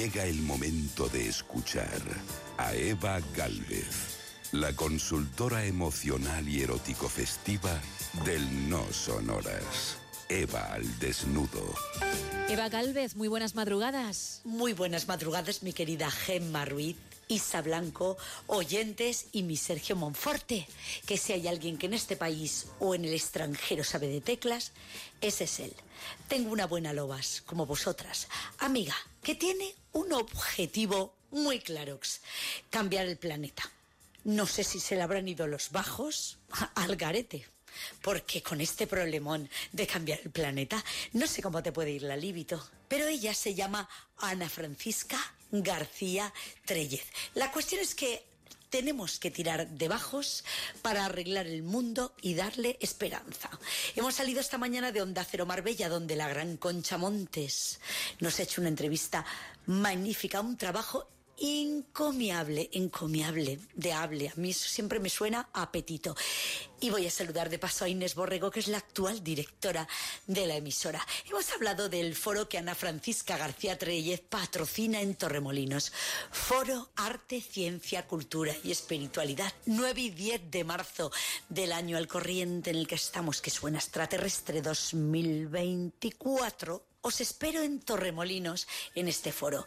Llega el momento de escuchar a Eva Galvez, la consultora emocional y erótico festiva del No Sonoras. Eva al desnudo. Eva Galvez, muy buenas madrugadas. Muy buenas madrugadas, mi querida Gemma Ruiz. Isa Blanco, oyentes y mi Sergio Monforte, que si hay alguien que en este país o en el extranjero sabe de teclas, ese es él. Tengo una buena lobas, como vosotras, amiga, que tiene un objetivo muy claro, cambiar el planeta. No sé si se le habrán ido los bajos al garete. Porque con este problemón de cambiar el planeta, no sé cómo te puede ir la líbito. Pero ella se llama Ana Francisca García Trellez. La cuestión es que tenemos que tirar de bajos para arreglar el mundo y darle esperanza. Hemos salido esta mañana de Onda Cero Marbella, donde la gran Concha Montes nos ha hecho una entrevista magnífica, un trabajo encomiable, encomiable, de hable. A mí eso siempre me suena apetito. Y voy a saludar de paso a Inés Borrego, que es la actual directora de la emisora. Hemos hablado del foro que Ana Francisca García Treyez patrocina en Torremolinos. Foro Arte, Ciencia, Cultura y Espiritualidad. 9 y 10 de marzo del año al corriente en el que estamos, que suena extraterrestre 2024 os espero en Torremolinos en este foro.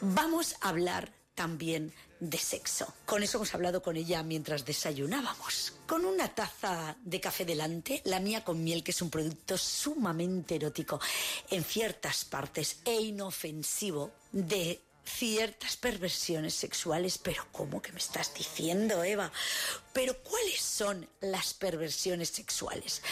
Vamos a hablar también de sexo. Con eso hemos hablado con ella mientras desayunábamos. Con una taza de café delante, la mía con miel, que es un producto sumamente erótico en ciertas partes e inofensivo de ciertas perversiones sexuales, pero ¿cómo que me estás diciendo, Eva? Pero ¿cuáles son las perversiones sexuales?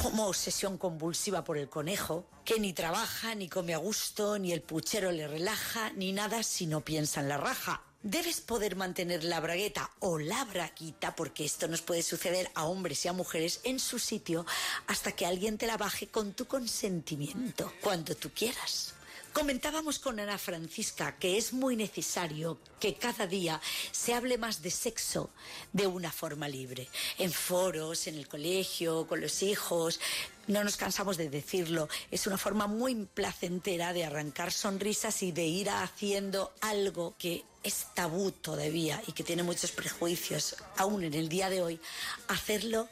Como obsesión convulsiva por el conejo, que ni trabaja, ni come a gusto, ni el puchero le relaja, ni nada si no piensa en la raja. Debes poder mantener la bragueta o la braguita, porque esto nos puede suceder a hombres y a mujeres en su sitio, hasta que alguien te la baje con tu consentimiento, cuando tú quieras. Comentábamos con Ana Francisca que es muy necesario que cada día se hable más de sexo de una forma libre. En foros, en el colegio, con los hijos. No nos cansamos de decirlo. Es una forma muy placentera de arrancar sonrisas y de ir haciendo algo que es tabú todavía y que tiene muchos prejuicios aún en el día de hoy. Hacerlo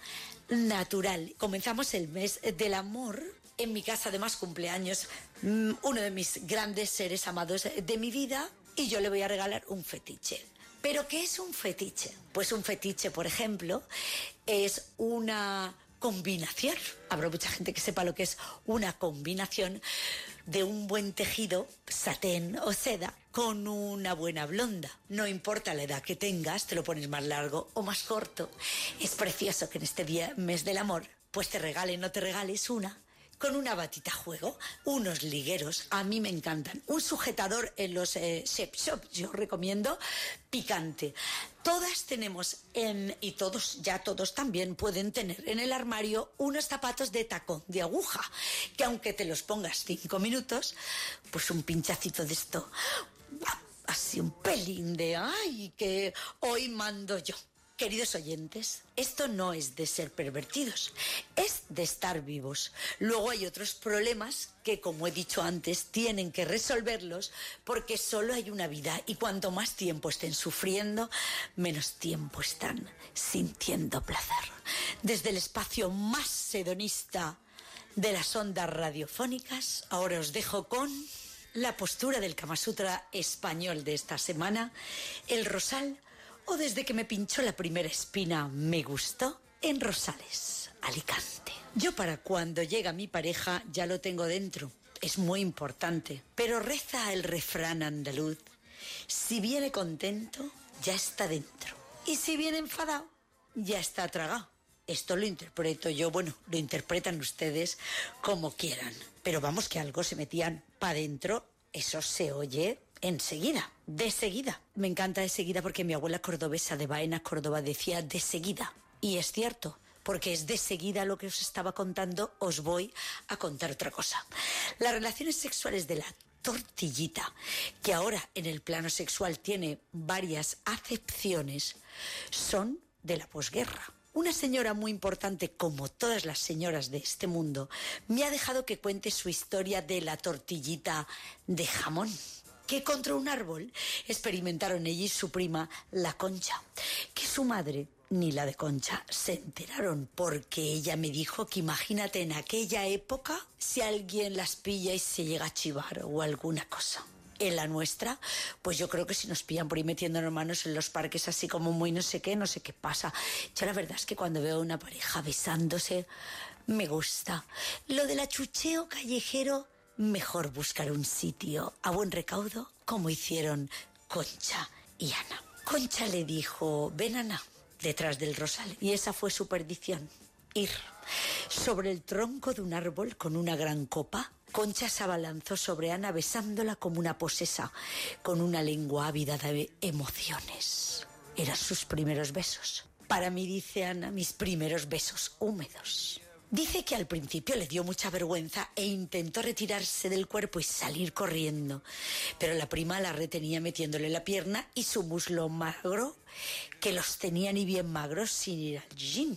natural. Comenzamos el mes del amor en mi casa, además, cumpleaños mm, uno de mis grandes seres amados de mi vida y yo le voy a regalar un fetiche. ¿Pero qué es un fetiche? Pues un fetiche, por ejemplo, es una combinación. Habrá mucha gente que sepa lo que es una combinación de un buen tejido, satén o seda, con una buena blonda. No importa la edad que tengas, te lo pones más largo o más corto. Es precioso que en este día, mes del amor, pues te regalen o no te regales una con una batita juego, unos ligueros, a mí me encantan, un sujetador en los eh, shop, yo recomiendo picante. Todas tenemos en, y todos, ya todos también pueden tener en el armario unos zapatos de tacón, de aguja, que aunque te los pongas cinco minutos, pues un pinchacito de esto, así un pelín de, ay, que hoy mando yo. Queridos oyentes, esto no es de ser pervertidos, es de estar vivos. Luego hay otros problemas que, como he dicho antes, tienen que resolverlos porque solo hay una vida y cuanto más tiempo estén sufriendo, menos tiempo están sintiendo placer. Desde el espacio más sedonista de las ondas radiofónicas, ahora os dejo con la postura del Kama Sutra español de esta semana, el rosal o desde que me pinchó la primera espina me gustó en Rosales, Alicante. Yo para cuando llega mi pareja ya lo tengo dentro. Es muy importante. Pero reza el refrán andaluz. Si viene contento, ya está dentro. Y si viene enfadado, ya está tragado. Esto lo interpreto yo, bueno, lo interpretan ustedes como quieran. Pero vamos que algo se metían para adentro, eso se oye enseguida, de seguida. Me encanta de seguida porque mi abuela cordobesa de Baena, Córdoba, decía de seguida. Y es cierto, porque es de seguida lo que os estaba contando, os voy a contar otra cosa. Las relaciones sexuales de la tortillita, que ahora en el plano sexual tiene varias acepciones, son de la posguerra. Una señora muy importante, como todas las señoras de este mundo, me ha dejado que cuente su historia de la tortillita de jamón que contra un árbol experimentaron ella y su prima, la concha, que su madre ni la de Concha se enteraron porque ella me dijo que imagínate en aquella época si alguien las pilla y se llega a chivar o alguna cosa. En la nuestra, pues yo creo que si nos pillan por ahí metiéndonos manos en los parques así como muy no sé qué, no sé qué pasa. Yo la verdad es que cuando veo a una pareja besándose, me gusta. Lo del achucheo callejero, mejor buscar un sitio a buen recaudo, como hicieron Concha y Ana. Concha le dijo, ven Ana, detrás del rosal. Y esa fue su perdición. Ir. Sobre el tronco de un árbol con una gran copa, Concha se abalanzó sobre Ana besándola como una posesa, con una lengua ávida de emociones. Eran sus primeros besos. Para mí, dice Ana, mis primeros besos húmedos. Dice que al principio le dio mucha vergüenza e intentó retirarse del cuerpo y salir corriendo, pero la prima la retenía metiéndole la pierna y su muslo magro, que los tenía ni bien magros sin ir al gym.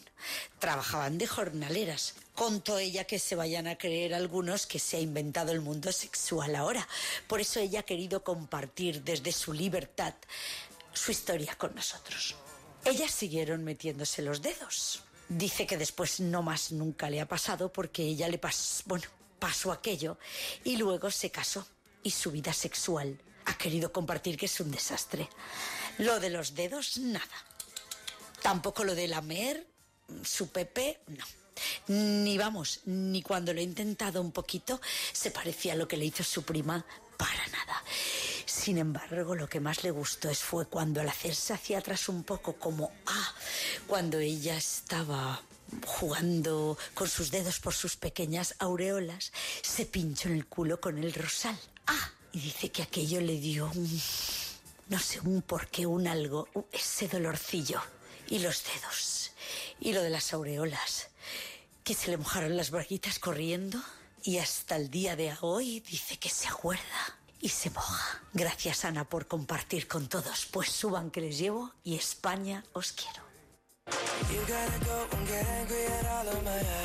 Trabajaban de jornaleras. Contó ella que se vayan a creer algunos que se ha inventado el mundo sexual ahora. Por eso ella ha querido compartir desde su libertad su historia con nosotros. Ellas siguieron metiéndose los dedos. Dice que después no más nunca le ha pasado porque ella le pasó, bueno, pasó aquello y luego se casó y su vida sexual ha querido compartir que es un desastre. Lo de los dedos, nada. Tampoco lo de lamer, su Pepe, no. Ni vamos, ni cuando lo he intentado un poquito, se parecía a lo que le hizo su prima, para nada. Sin embargo, lo que más le gustó es fue cuando al hacerse hacia atrás un poco como ah, cuando ella estaba jugando con sus dedos por sus pequeñas aureolas, se pinchó en el culo con el rosal. Ah, y dice que aquello le dio un no sé, un porqué, un algo, ese dolorcillo y los dedos y lo de las aureolas, que se le mojaron las braguitas corriendo y hasta el día de hoy dice que se acuerda y se moja. Gracias Ana por compartir con todos, pues suban que les llevo y España os quiero. You gotta go and get angry at all of my